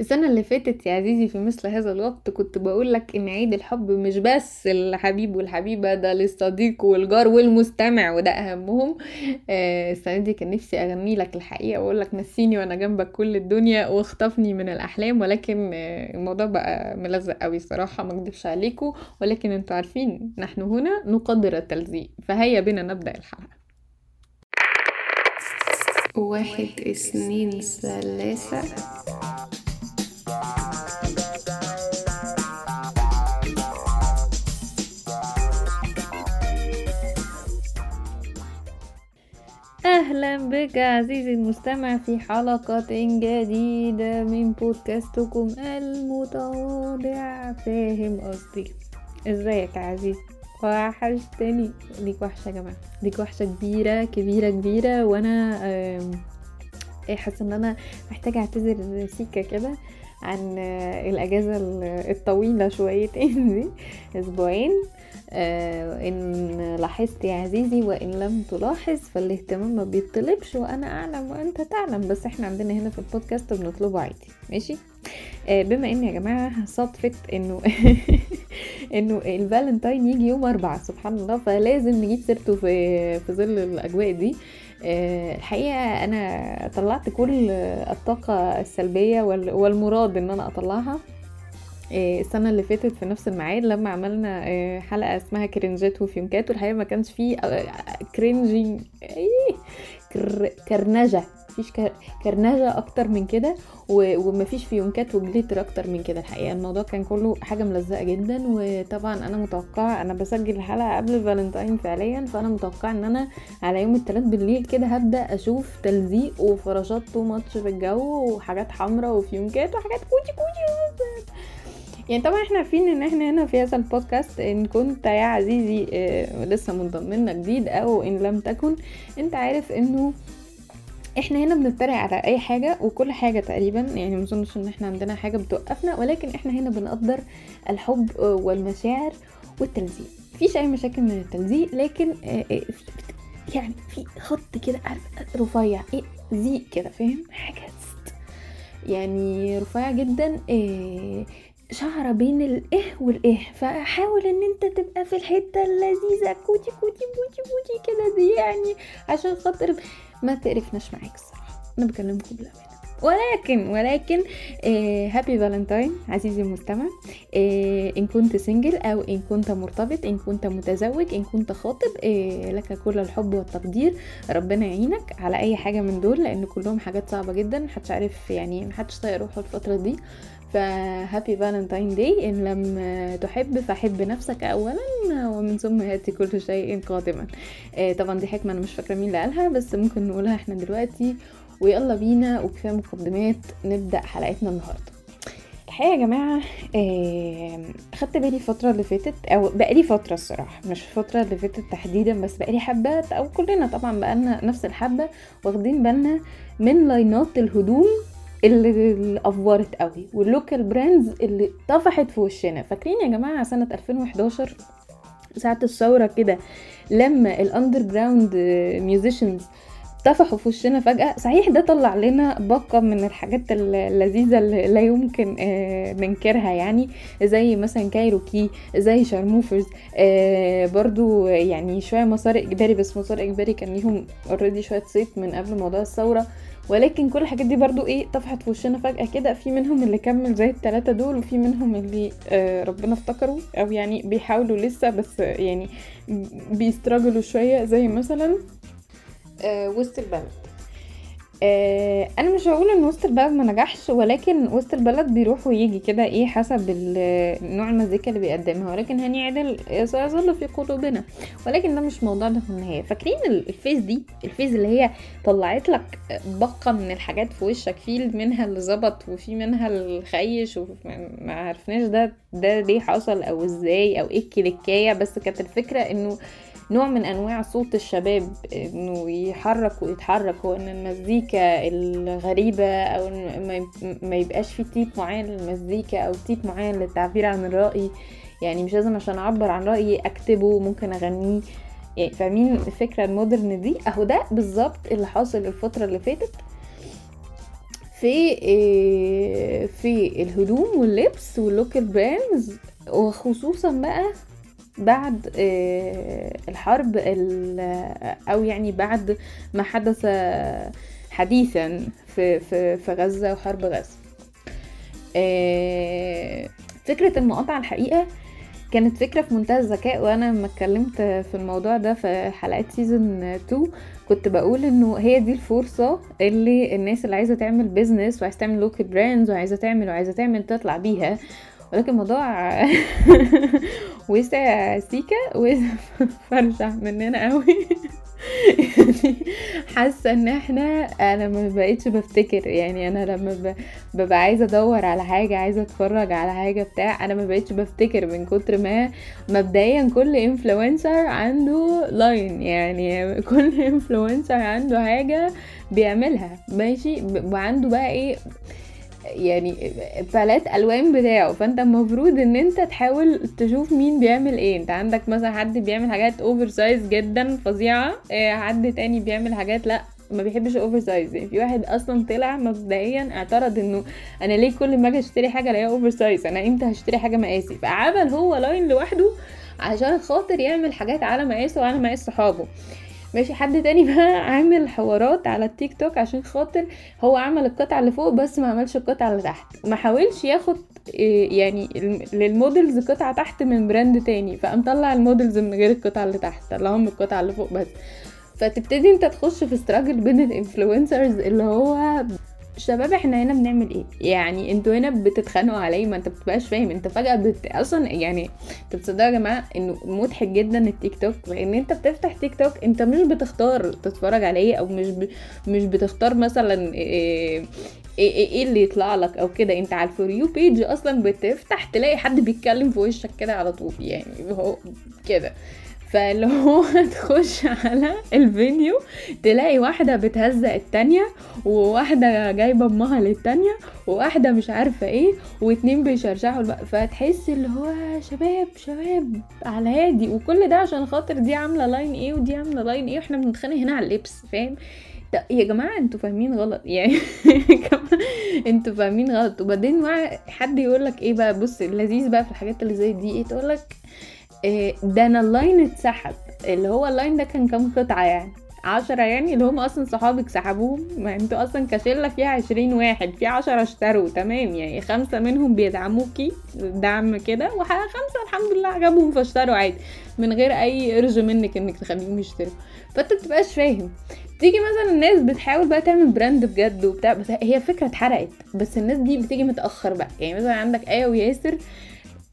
السنة اللي فاتت يا عزيزي في مثل هذا الوقت كنت بقول لك إن عيد الحب مش بس الحبيب والحبيبة ده للصديق والجار والمستمع وده أهمهم. آه، السنة دي كان نفسي أغني لك الحقيقة وأقول لك نسيني وأنا جنبك كل الدنيا واخطفني من الأحلام. ولكن آه، الموضوع بقى ملزق قوي صراحة ما أكدبش عليكم ولكن أنتوا عارفين نحن هنا نقدر التلزيق. فهيا بنا نبدأ الحلقة. واحد اثنين ثلاثة. أهلا بك عزيزي المستمع في حلقة جديدة من بودكاستكم المتواضع. فاهم قصدي؟ إزيك يا عزيزي؟ وحشتني. ليك وحشة يا جماعة. ليك وحشة كبيرة كبيرة كبيرة. وأنا إيه، حاسة إن أنا محتاجة أعتذر سيكا كده عن آه، الأجازة ال- الطويلة شويتين دي. أسبوعين. آه، إن لاحظت يا عزيزي وإن لم تلاحظ فالاهتمام ما بيطلبش وأنا أعلم وأنت تعلم بس إحنا عندنا هنا في البودكاست بنطلبه عادي. ماشي؟ آه، بما إن يا جماعة صدفه إنه إنه الفالنتاين يجي يوم أربعة سبحان الله فلازم نجيب سيرته في في ظل الأجواء دي. آه، الحقيقة أنا طلعت كل الطاقة السلبية وال- والمراد إن أنا أطلعها. آه، السنة اللي فاتت في نفس الميعاد لما عملنا آه، حلقة اسمها cringe ات وفيونكات والحقيقة ما كانش فيه آه، cringe ي إيه، كر... cringe ة مفيش كر... cringe ة أكتر من كده و... ومفيش فيونكات و glitter أكتر من كده. الحقيقة الموضوع كان كله حاجة ملزقة جدا وطبعا أنا متوقعة أنا بسجل الحلقة قبل الفالنتاين فعليا فأنا متوقعة إن أنا على يوم التلات بالليل كده هبدأ أشوف تلزيق وفراشات too much في الجو وحاجات حمراء وفيونكات وحاجات cutie cutie يعني طبعا إحنا عارفين إن إحنا هنا في هذا البودكاست إن كنت يا عزيزي آه لسه منضم لنا جديد أو إن لم تكن أنت عارف إنه إحنا هنا بنتريق على أي حاجة وكل حاجة تقريبا يعني مظنش إن إحنا عندنا حاجة بتوقفنا ولكن إحنا هنا بنقدر الحب آه، والمشاعر والتلزيق مفيش اي مشاكل من التلزيق لكن آه، في يعني في خط كده عارف رفيع إيه زيق كده فاهم حاجة ست. يعني رفيع جدا إيه شعرة بين الإه والإه فحاول إن أنت تبقى في الحتة اللذيذة. cutie cutie cutie cutie كده دي يعني عشان خاطر ما تقرفناش معاك الصراحة. أنا بكلمكم بالأمانة ولكن ولكن happy Valentine عزيزي المستمع. آه إن كنت single أو إن كنت مرتبط إن كنت متزوج إن كنت خاطب آه لك كل الحب والتقدير. ربنا يعينك على أي حاجة من دول لأن كلهم حاجات صعبة جدا. محدش عارف يعني محدش طايق روحه الفترة دي. ف happy Valentine Day إن لم تحب فحب نفسك اولا ومن ثم يأتي كل شيء قادما. آه طبعا دي حكمة أنا مش فاكرة مين اللي قالها بس ممكن نقولها إحنا دلوقتي. ويلا بينا وكفاية مقدمات نبدأ حلقتنا النهارده. الحقيقة يا جماعة آه، خدت بالي الفترة اللي فاتت أو بقالي فترة الصراحة مش الفترة اللي فاتت تحديدا بس بقالي حبة أو كلنا طبعا بقالنا نفس الحبة واخدين بالنا من line ات الهدوم. اللي over ت قوي وال local brands اللي طفحت في وشنا. فاكرين يا جماعة سنة 2011 ساعة الثورة كده لما ال underground musicians طفحوا في وشنا فجأة صحيح ده طلع لنا باقة من الحاجات اللذيذة اللي لا يمكن آه، ننكرها يعني. زي مثلا كايروكي زي شارموفرز آه، برضو يعني شوية مسار إجباري بس مسار إجباري كان ليهم already شوية صيت من قبل موضوع الثورة. ولكن كل الحاجات دي برضو إيه طفحت في وشنا فجأة كده. في منهم اللي كمل زي التلاتة دول وفي منهم اللي آه ربنا افتكره أو يعني بيحاولوا لسه بس يعني بي struggle وا شوية. زي مثلا آه وسط البلد. آه أنا مش هقول إن وسط البلد ما نجحش ولكن وسط البلد بيروح ويجي كده إيه حسب نوع المزيكا اللي بيقدمها. ولكن هاني عادل سيظل في قلوبنا. ولكن ده مش موضوعنا في النهاية. فاكرين ال- ال phase دي؟ ال phase اللي هي طلعت لك باقة من الحاجات في وشك في منها اللي ظبط وفي منها الخيش وما عرفناش ده ده ليه حصل أو إزاي أو إيه الكليكاية. بس كانت الفكرة إنه نوع من أنواع صوت الشباب إنه يحرك ويتحرك هو إن المزيكا الغريبة أو ما يب- ما يبقاش في type معين للمزيكا أو type معين للتعبير عن الرأي. يعني مش لازم عشان أعبر عن رأيي أكتبه ممكن أغنيه. يعني فاهمين الفكرة ال modern دي؟ أهو ده بالظبط اللي حاصل الفترة اللي فاتت في إيه، في الهدوم واللبس وال local brands وخصوصا بقى بعد آه، الحرب أو يعني بعد ما حدث حديثا في في في غزة وحرب غزة. آه، فكرة المقاطعة الحقيقة كانت فكرة في منتهى الذكاء وأنا لما اتكلمت في الموضوع ده في حلقات season 2 كنت بقول إنه هي دي الفرصة اللي الناس اللي عايزة تعمل business وعايزة تعمل local brands وعايزة تعمل وعايزة تعمل تطلع بيها. ولكن الموضوع وسع سيكا وفرشح مننا قوي. يعني حاسة إن إحنا أنا ما بقيتش بفتكر. يعني أنا لما ببقى عايزة أدور على حاجة عايزة أتفرج على حاجة بتاع أنا ما بقيتش بفتكر من كتر ما مبدئيا كل influencer عنده line يعني كل influencer عنده حاجة بيعملها. ماشي؟ وعنده بقى إيه؟ يعني بالات ألوان بتاعه. فأنت المفروض إن أنت تحاول تشوف مين بيعمل إيه. أنت عندك مثلا حد بيعمل حاجات oversize جدا فظيعة آه، حد تاني بيعمل حاجات لأ ما بيحبش oversize يعني في واحد أصلا طلع مبدئيا اعترض إنه أنا ليه كل ما أجي أشتري حاجة ألاقيها oversize أنا إمتى هشتري حاجة مقاسي؟ فعمل هو line لوحده عشان خاطر يعمل حاجات على مقاسه وعلى مقاس صحابه. ماشي حد تاني بقى عامل حوارات على التيك توك عشان خاطر هو عمل القطعة اللي فوق بس ما عملش القطعة اللي تحت. ما حاولش ياخد إيه، يعني لل models قطعة تحت من brand تاني فقام طلع ال models من غير القطعة اللي تحت طلعهم القطعة اللي فوق بس. فتبتدي انت تخش في struggle بين ال influencers اللي هو شباب إحنا هنا بنعمل إيه؟ يعني أنتوا هنا بتتخانقوا علي ما انت بتبقاش فاهم. انت فجأة بت... أصلا يعني انت بتصدقوا يا جماعة انه مضحك جدا التيك توك لأن انت بتفتح تيك توك انت مش بتختار تتفرج عليه أو مش ب... مش بتختار مثلا إيه... إيه إيه اللي يطلع لك أو كده. انت على ال for you page أصلا بتفتح تلاقي حد بيتكلم في وشك كده على طول يعني هو كده. فاللي هو تخش على الفيديو تلاقي واحدة بتهزق التانية وواحدة جايبة أمها للتانية وواحدة مش عارفة إيه واتنين بيشرشحوا فتحس اللي هو شباب شباب على هادي. وكل ده عشان خاطر دي عاملة line إيه ودي عاملة line إيه وإحنا بنتخانق هنا على اللبس فاهم؟ يا جماعة أنتوا فاهمين غلط؟ يعني أنتوا فاهمين غلط. وبعدين حد يقول لك إيه بقى؟ بص اللذيذ بقى في الحاجات اللي زي دي إيه؟ تقول لك ده أنا ال line اتسحب. اللي هو ال line ده كان كام قطعة يعني؟ عشرة يعني؟ اللي هم أصلا صحابك سحبوهم؟ ما أنتوا أصلا كشلة فيها عشرين واحد في عشرة اشتروا. تمام يعني خمسة منهم بيدعموكي دعم كده وخمسة الحمد لله عجبهم فاشتروا عادي. من غير أي قرش منك إنك تخليهم يشتروا. فأنت بتبقاش فاهم. تيجي مثلا الناس بتحاول بقى تعمل brand بجد وبتاع بس هي فكرة اتحرقت. بس الناس دي بتيجي متأخر بقى. يعني مثلا عندك آية وياسر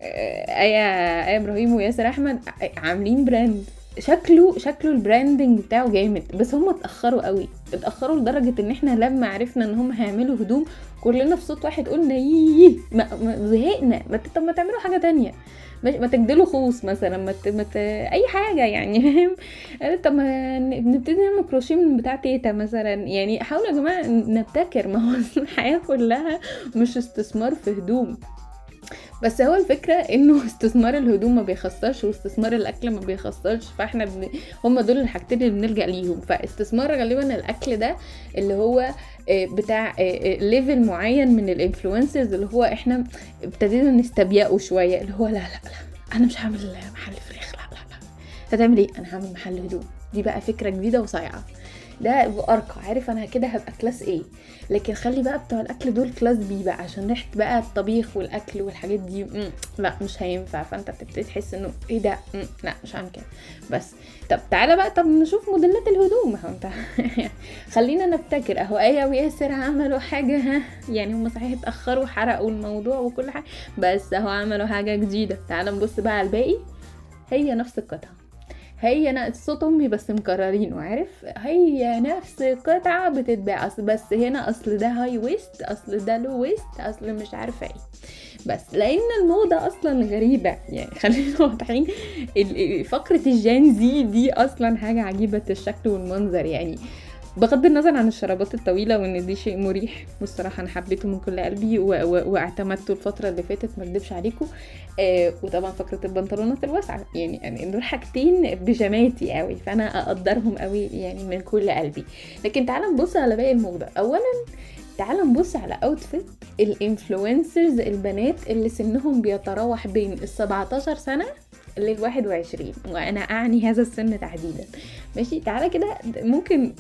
آية آية إبراهيم وياسر أحمد عاملين brand شكله شكله ال branding بتاعه جامد بس هم اتأخروا قوي. اتأخروا لدرجة إن إحنا لما عرفنا إن هم هيعملوا هدوم كلنا في صوت واحد قلنا ييه ما زهقنا. ما طب ما تعملوا حاجة تانية. ما تجدلوا خوص مثلا ما مت... أي حاجة يعني فاهم؟ طب ما نبتدي نعمل كروشيه من بتاع تيتا مثلا. يعني حاولوا يا جماعة نبتكر ما هو الحياة كلها مش استثمار في هدوم. بس هو الفكرة إنه استثمار الهدوم ما بيخسرش واستثمار الأكل ما بيخسرش فإحنا بن... هم دول الحاجتين اللي بنلجأ ليهم. فاستثمار غالبا الأكل ده اللي هو آه، بتاع level آه، آه، معين من ال influencers اللي هو إحنا ابتدينا نستبيئه شوية اللي هو لا لا لا أنا مش هعمل محل فراخ لا لا لا. هتعمل إيه؟ أنا هعمل محل هدوم. دي بقى فكرة جديدة وصايعة. ده بأرقى عارف أنا كده هبقى class A لكن خلي بقى بتوع الأكل دول class B بقى عشان ريحه بقى الطبيخ والأكل والحاجات دي. مم. لا مش هينفع. فأنت بتبتدي تحس إنه إيه ده؟ مم. لا مش هعمل كده. بس. طب تعالى بقى طب نشوف موديلات الهدوم. أنت. خلينا نبتكر. أهو آية وياسر عملوا حاجة. ها يعني هم صحيح اتأخروا حرقوا الموضوع وكل حاجة. بس أهو عملوا حاجة جديدة. تعالى نبص بقى على الباقي. هي نفس القطعة. هي نفس صوت أمي بس مكررينه عارف؟ هي نفس قطعة بتتباع اصل بس هنا اصل ده هاي ويست أصل ده لو ويست أصل مش عارفة إيه. بس لأن الموضة أصلا غريبة يعني خلينا واضحين فقرة الجان زي دي أصلا حاجة عجيبة الشكل والمنظر يعني بغض النظر عن الشرابات الطويلة وإن دي شيء مريح والصراحة أنا حبيته من كل قلبي واعتمدته الفترة اللي فاتت ما أكدبش عليكم. آه وطبعا فكره البنطلونات الواسعة. يعني, يعني دول حاجتين بيجاماتي قوي فأنا أقدرهم قوي يعني من كل قلبي. لكن تعالى نبص على باقي الموضة. اولا تعال نبص على outfit ال influencers البنات اللي سنهم بيتراوح بين ال 17 سنة لل 21 وأنا أعني هذا السن تحديدا. ماشي؟ تعالى كده ممكن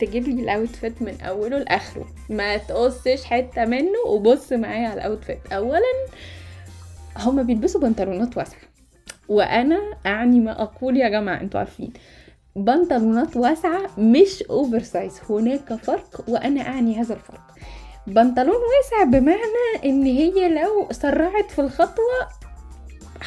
تجيب لي ال outfit من أوله لآخره. ما تقصش حتة منه وبص معايا على ال outfit اولا هما بيلبسوا بنطلونات واسعة. وأنا أعني ما أقول يا جماعة أنتوا عارفين. بنطلونات واسعة مش oversize هناك فرق وأنا أعني هذا الفرق. بنطلون واسع بمعنى إن هي لو سرعت في الخطوة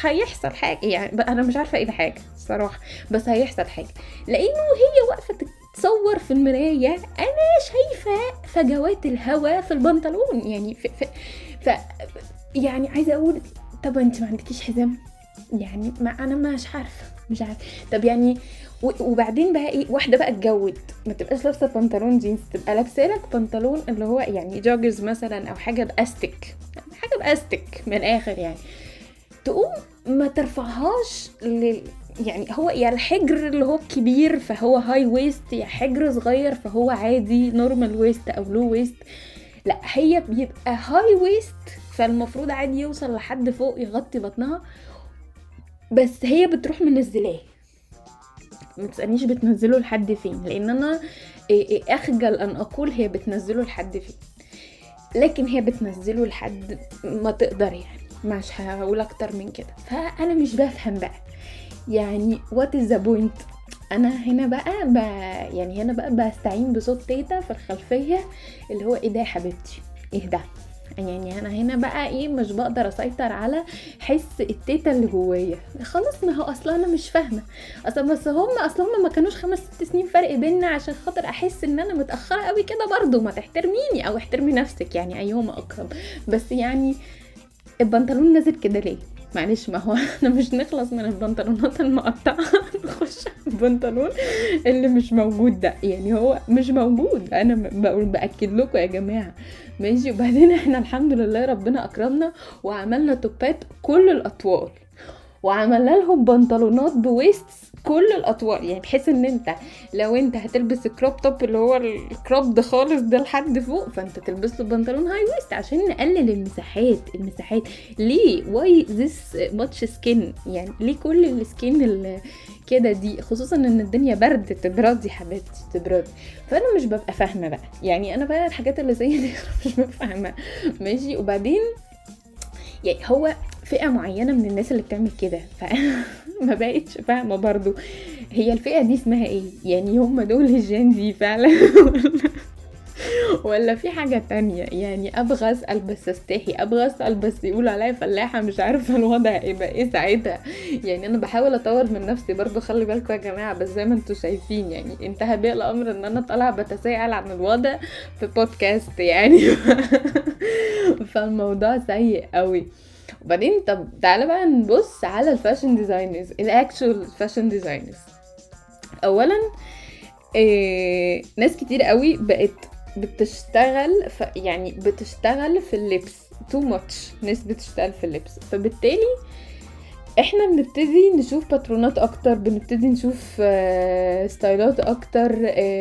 هيحصل حاجة يعني أنا مش عارفة إيه الحاجة الصراحة بس هيحصل حاجة. لأنه هي واقفة تتصور في المراية أنا شايفة فجوات الهواء في البنطلون يعني ف, ف, ف يعني عايزة أقول طب أنت ما عندكيش حزام؟ يعني ما أنا مش عارفة مش عارفة. طب يعني وبعدين بقى إيه واحدة بقى اتجود ما تبقاش لابسة بنطلون جينز تبقى لابسة لك بنطلون اللي هو يعني joggers مثلا أو حاجة بأستك حاجة بأستك من الآخر يعني. تقوم ما ترفعهاش لل يعني هو يا الحجر اللي هو كبير فهو high waist يا حجر صغير فهو عادي normal waist أو low waist لا هي بيبقى high waist فالمفروض عادي يوصل لحد فوق يغطي بطنها. بس هي بتروح منزلاه. ما تسألنيش بتنزله لحد فين لأن أنا أخجل أن أقول هي بتنزله لحد فين. لكن هي بتنزله لحد ما تقدر يعني. مش هقول أكتر من كده. فأنا مش بفهم بقى. يعني what is the point أنا هنا بقى ب... يعني هنا بقى بستعين بصوت تيتا في الخلفية اللي هو إيه ده يا حبيبتي؟ إيه ده؟ يعني أنا هنا بقى إيه مش بقدر أسيطر على حس التيتا اللي جوايا. خلاص ما هو أصلا أنا مش فاهمة. أصلا بس هم أصلا هم ما كانوش خمس ست سنين فرق بينا عشان خاطر أحس إن أنا متأخرة قوي كده برضو ما تحترميني أو احترمي نفسك يعني أيهما اقرب بس يعني البنطلون نازل كده ليه؟ معلش ما هو إحنا مش نخلص من البنطلونات المقطعة نخش البنطلون اللي مش موجود ده. يعني هو مش موجود. أنا بقول بأكد لكم يا جماعة. ماشي؟ وبعدين إحنا الحمد لله ربنا أكرمنا وعملنا توبات كل الاطوال وعملنا لهم بنطلونات ب waist كل الاطوال يعني بحيث إن أنت لو أنت هتلبس ال crop top اللي هو ال crop ده خالص ده لحد فوق فأنت تلبس له بنطلون high waist عشان نقلل المساحات المساحات. ليه؟ why this much skin يعني ليه كل ال skin كده دي؟ خصوصا إن الدنيا برد تبردي حبيبتي تبردي فأنا مش ببقى فاهمة بقى. يعني أنا بقى الحاجات اللي زي دي مش فاهمة. ماشي؟ وبعدين يعني هو فئة معينة من الناس اللي بتعمل كده فما بقتش فاهمة برضو هي الفئة دي اسمها إيه؟ يعني هم دول الجين زي فعلا. ولا في حاجة تانية؟ يعني أبغى اسأل بس استحي أبغى اسأل بس يقولوا عليا فلاحة مش عارفة الوضع هيبقى إيه ساعتها؟ يعني أنا بحاول أطور من نفسي برضو خلي بالكم يا جماعة بس زي ما أنتوا شايفين يعني انتهى بي الأمر إن أنا طالعة بتساءل عن الوضع في بودكاست يعني. فالموضوع سيء قوي وبعدين طب تعالى بقى نبص على ال fashion designers ال actual fashion designers اولا إيه ناس كتير قوي بقت بتشتغل ف يعني بتشتغل في اللبس. too much ناس بتشتغل في اللبس. فبالتالي إحنا بنبتدي نشوف باترونات أكتر بنبتدي نشوف ستايلات أكتر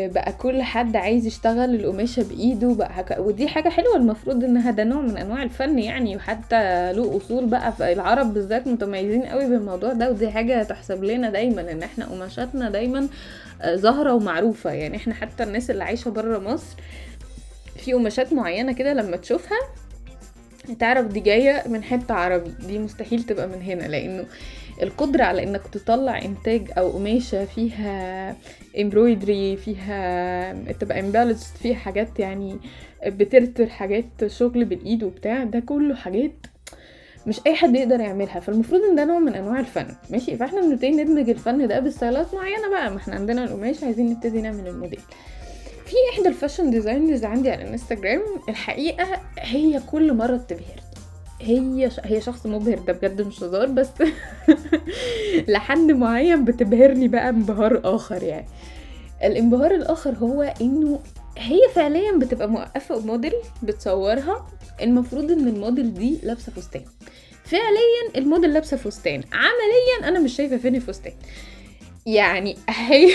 بقى كل حد عايز يشتغل القماشة بإيده بقى ودي حاجة حلوة. المفروض إنها ده نوع من أنواع الفن يعني وحتى له أصول بقى. في العرب بالذات متميزين قوي بالموضوع ده ودي حاجة تحسب لنا دايما إن إحنا قماشاتنا دايما ظاهرة ومعروفة. يعني إحنا حتى الناس اللي عايشة بره مصر في قماشات معينة كده لما تشوفها تعرف دي جاية من حتة عربي دي مستحيل تبقى من هنا لأنه القدرة على إنك تطلع إنتاج أو قماشة فيها embroidery فيها تبقى embellished فيها حاجات يعني بترتر حاجات شغل بالإيد وبتاع ده كله حاجات مش أي حد يقدر يعملها. فالمفروض إن ده نوع من أنواع الفن. ماشي؟ فإحنا بنبتدي ندمج الفن ده بستايلات معينة بقى. ما إحنا عندنا القماش عايزين نبتدي نعمل الموديل. في احدى ال fashion designers عندي على الانستجرام الحقيقة هي كل مرة بتبهرني هي. هي شخص مبهر ده بجد مش هزار بس لحد معين بتبهرني بقى انبهار آخر يعني. الانبهار الآخر هو إنه هي فعليا بتبقى موقفة موديل بتصورها المفروض إن الموديل دي لابسة فستان. فعليا الموديل لابسة فستان. عمليا أنا مش شايفة فين الفستان يعني هي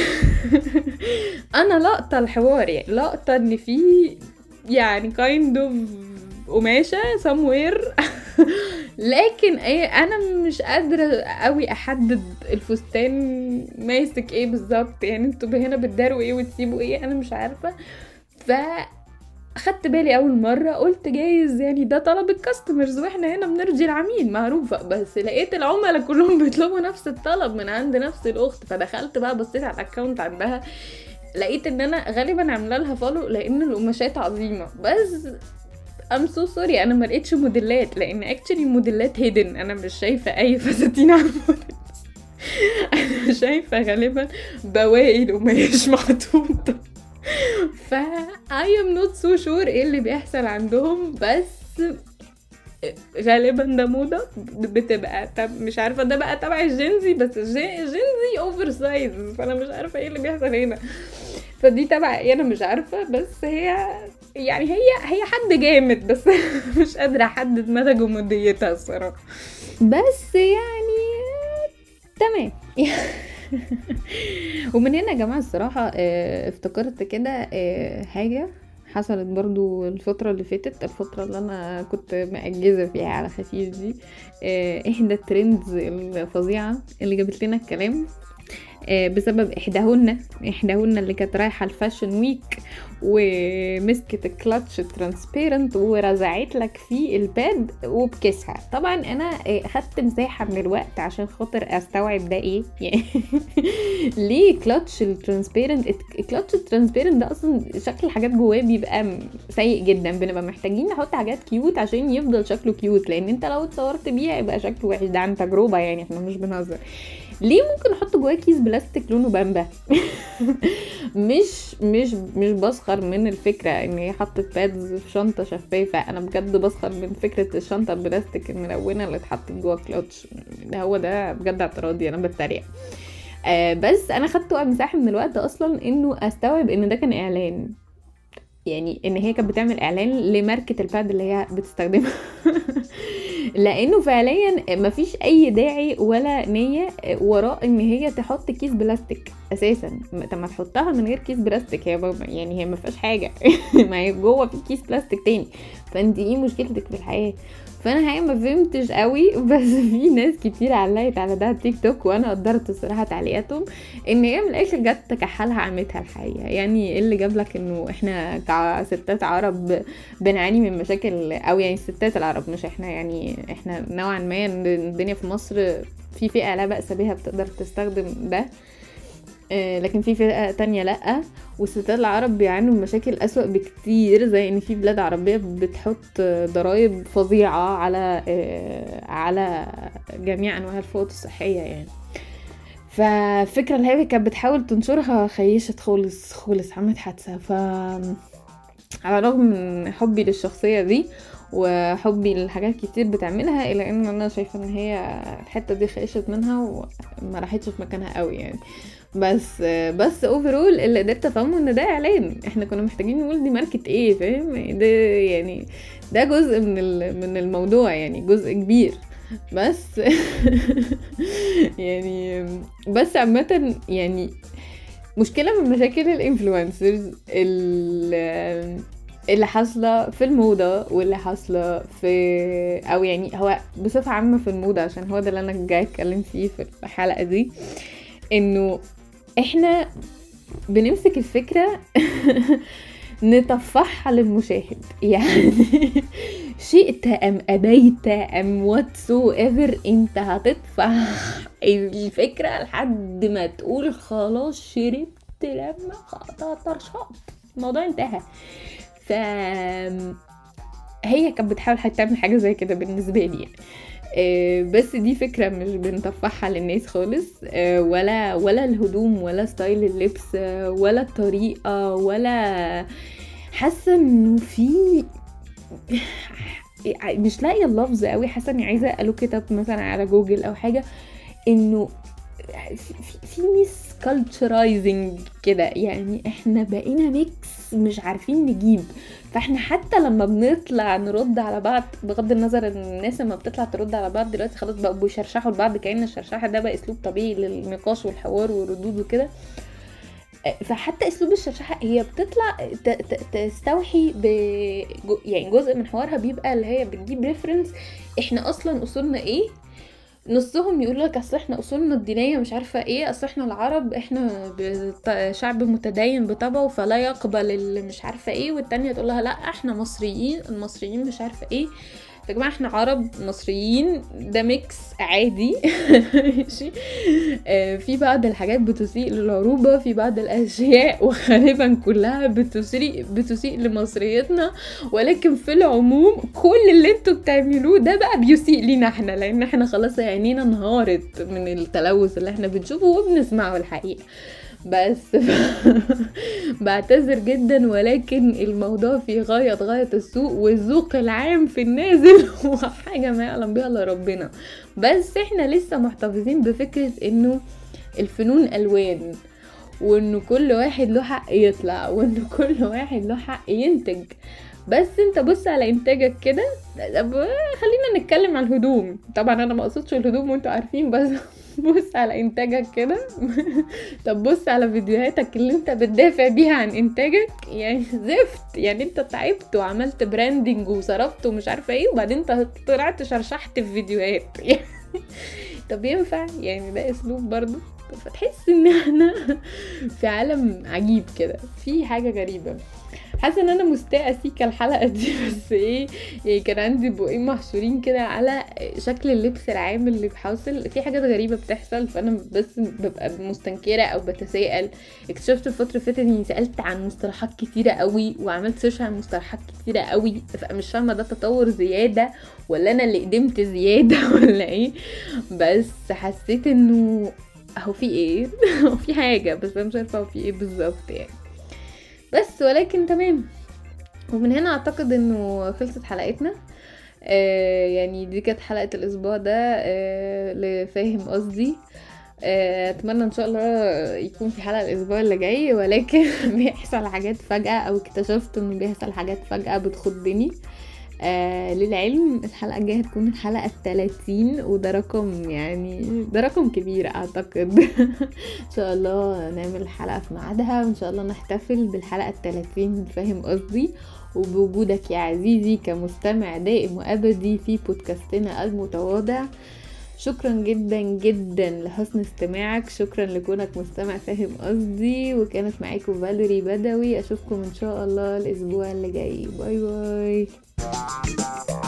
أنا لقطة الحوار يعني لقطة إن في يعني kind of قماشة somewhere. لكن إيه أنا مش قادرة قوي أحدد الفستان ماسك إيه بالظبط يعني أنتوا هنا بتداروا إيه وتسيبوا إيه أنا مش عارفة. ف خدت بالي أول مرة قلت جايز يعني ده طلب الكاستمرز وإحنا هنا بنرضي العميل معروفة. بس لقيت العملاء كلهم بيطلبوا نفس الطلب من عند نفس الأخت. فدخلت بقى بصيت على الاكونت عندها لقيت إن أنا غالبا عاملة لها follow لأن القماشات عظيمة. بس I'm so sorry أنا ما لقيتش موديلات لأن actually موديلات hidden أنا مش شايفة أي فساتين على أنا شايفة غالبا بواقي القماش محطوطة. ف I am not so sure إيه اللي بيحصل عندهم بس غالبا ده موضة بتبقى طب مش عارفة ده بقى تبع ال Gen Z بس ال Gen Z oversize فأنا مش عارفة إيه اللي بيحصل هنا. فدي تبع إيه أنا مش عارفة بس هي يعني هي هي حد جامد بس مش قادرة أحدد مدى جموديتها الصراحة. بس يعني تمام. ومن هنا يا جماعة الصراحة آه، افتكرت كده آه، حاجة حصلت برضو الفترة اللي فاتت الفترة اللي أنا كنت مأجزة فيها على خفيف دي آه، إحدى ال trends الفظيعة اللي جابت لنا الكلام. بسبب إحداهن. إحداهن اللي كانت رايحة ال fashion week ومسكت ال clutch transparent ورزعت لك فيه ال pad وبكسها طبعا أنا آه، خدت مساحة من الوقت عشان خاطر أستوعب ده إيه. يعني ليه clutch ال transparent ال clutch ال transparent ده أصلا شكل الحاجات جواه بيبقى سيء جدا. بنبقى محتاجين نحط حاجات cute عشان يفضل شكله cute لأن أنت لو اتصورت بيه يبقى شكله وحش. ده عن تجربة يعني إحنا مش بنهزر. ليه ممكن أحط جواه كيس بلاستيك لونه بامبا مش مش مش بسخر من الفكرة ان هي حطت pads في شنطة شفافة أنا بجد بسخر من فكرة الشنطة البلاستيك الملونة اللي اتحطت جوه كلوتش هو ده بجد اعتراضي أنا بتريق. آه بس أنا خدت مساحه من الوقت أصلا إنه أستوعب إن ده كان إعلان. يعني إن هي كانت بتعمل إعلان لماركة ال pad اللي هي بتستخدمها. لأنه فعليا مفيش أي داعي ولا نية وراء إن هي تحط كيس بلاستيك أساسا. طب ما تحطها من غير كيس بلاستيك هي يعني هي ما فيهاش حاجة. ما هي جوه في كيس بلاستيك تاني. فأنت إيه مشكلتك في الحياة؟ فانا هي ما فهمتش قوي بس في ناس كتير علقت على ده تيك توك وأنا قدرت الصراحه تعليقاتهم إن هي من الآخر جت تكحلها عمتها الحقيقة. يعني إيه اللي جاب لك إنه إحنا كستات عرب بنعاني من مشاكل أو يعني الستات العرب مش إحنا يعني إحنا نوعا ما الدنيا في مصر في فئة لا بأس بها بتقدر تستخدم ده آه، لكن في فئة تانية لأ. والستات العرب بيعانوا من مشاكل أسوأ بكتير زي إن في بلاد عربية بتحط ضرائب فظيعة على آه، على جميع أنواع الفوط الصحية يعني. فالفكرة اللي هي كانت بتحاول تنشرها خيشت خالص خالص عملت حادثة. ف على الرغم من حبي للشخصية دي وحبي لحاجات كتير بتعملها الا إن أنا شايفة إن هي الحتة دي خيشت منها وما راحتش في مكانها قوي يعني. بس بس اوفرول اللي قدرت أفهمه إن ده إعلان. إحنا كنا محتاجين نقول دي ماركة إيه فاهم؟ ده يعني ده جزء من من الموضوع يعني جزء كبير. بس يعني بس عامة يعني مشكلة من مشاكل الإنفلونسرز اللي حاصلة في الموضة واللي حاصلة في أو يعني هو بصفة عامة في الموضة عشان هو ده اللي أنا جاي أتكلم فيه في الحلقة دي إنه إحنا بنمسك الفكرة نطفحها للمشاهد يعني شئت أم أبيت أم whatsoever أنت هتطفح الفكرة لحد ما تقول خلاص شربت لما طرشقت الموضوع انتهى. ف هي كانت بتحاول تعمل حاجة زي كده بالنسبة لي يعني. بس دي فكرة مش بنطفحها للناس خالص. آه، ولا ولا الهدوم ولا style اللبس آه، ولا الطريقة ولا حاسة إنه في مش لاقية اللفظ قوي. حاسة إني عايزة ألوك أب مثلا على جوجل أو حاجة. إنه في, mix كده. يعني إحنا بقينا mix مش عارفين نجيب. فاحنا حتى لما بنطلع نرد على بعض بغض النظر إن الناس لما بتطلع ترد على بعض دلوقتي خلاص بقوا بيشرشحوا لبعض كأن الشرشحة ده بقى أسلوب طبيعي للنقاش والحوار والردود وكده. فحتى أسلوب الشرشحة هي بتطلع تستوحي ب يعني جزء من حوارها بيبقى اللي هي بتجيب reference إحنا أصلا اصولنا إيه نصهم يقول لك أصل إحنا أصولنا الدينية مش عارفة إيه أصل إحنا العرب إحنا شعب متدين بطبعه فلا يقبل اللي مش عارفة إيه والتانية تقول لها لأ إحنا مصريين المصريين مش عارفة إيه. يا جماعة إحنا عرب مصريين ده mix عادي. ماشي. آه في بعض الحاجات بتسيء للعروبة في بعض الأشياء وغالبا كلها بتسيء بتسيء لمصريتنا. ولكن في العموم كل اللي أنتوا بتعملوه ده بقى بيسيء لينا إحنا لأن إحنا خلاص عينينا انهارت من التلوث اللي إحنا بنشوفه وبنسمعه الحقيقة. بس بعتذر جدا ولكن الموضوع في غاية غاية السوء والذوق العام في النازل هو حاجة ما يعلم بها إلا ربنا. بس إحنا لسه محتفظين بفكرة إنه الفنون ألوان وإنه كل واحد له حق يطلع وإنه كل واحد له حق ينتج. بس أنت بص على إنتاجك كده. خلينا نتكلم عن الهدوم. طبعا أنا ما أقصدش الهدوم وأنتوا عارفين بس بص على إنتاجك كده. طب بص على فيديوهاتك اللي أنت بتدافع بيها عن إنتاجك. يعني زفت. يعني أنت تعبت وعملت براندنج وصرفت ومش عارفة إيه وبعدين انت طلعت شرشحت في فيديوهات. طب ينفع؟ يعني ده أسلوب برضو. فتحس إن إحنا في عالم عجيب كده. في حاجة غريبة. حاسة إن أنا مستاءة سيكا الحلقة دي بس إيه يعني كان عندي بقين محشورين كده على شكل اللبس العام اللي بحاصل في حاجات غريبة بتحصل فأنا بس ببقى مستنكرة أو بتساءل. اكتشفت الفترة اللي فاتت إني سألت عن مصطلحات كتيرة قوي وعملت سيرش عن مصطلحات كتيرة قوي فمش فاهمة ده تطور زيادة ولا أنا اللي قدمت زيادة ولا إيه. بس حسيت إنه هو في إيه؟ هو في حاجة بس أنا مش عارفة هو في إيه بالظبط يعني. بس ولكن تمام. ومن هنا أعتقد إنه خلصت حلقتنا. آه يعني دي كانت حلقة الأسبوع ده آه لفاهم قصدي. آه أتمنى إن شاء الله يكون في حلقة الأسبوع اللي جاي ولكن بيحصل حاجات فجأة أو اكتشفت انه بيحصل حاجات فجأة بتخضني. آه للعلم الحلقة الجاية هتكون الحلقة التلاتين وده رقم يعني ده رقم كبير أعتقد. إن شاء الله نعمل حلقة في ميعادها وإن شاء الله نحتفل بالحلقة التلاتين فاهم قصدي؟ وبوجودك يا عزيزي كمستمع دائم وأبدي في بودكاستنا المتواضع. شكرا جدا جدا لحسن استماعك شكرا لكونك مستمع فاهم قصدي؟ وكانت معاكم فالوري بدوي أشوفكم إن شاء الله الأسبوع اللي جاي. باي باي. Música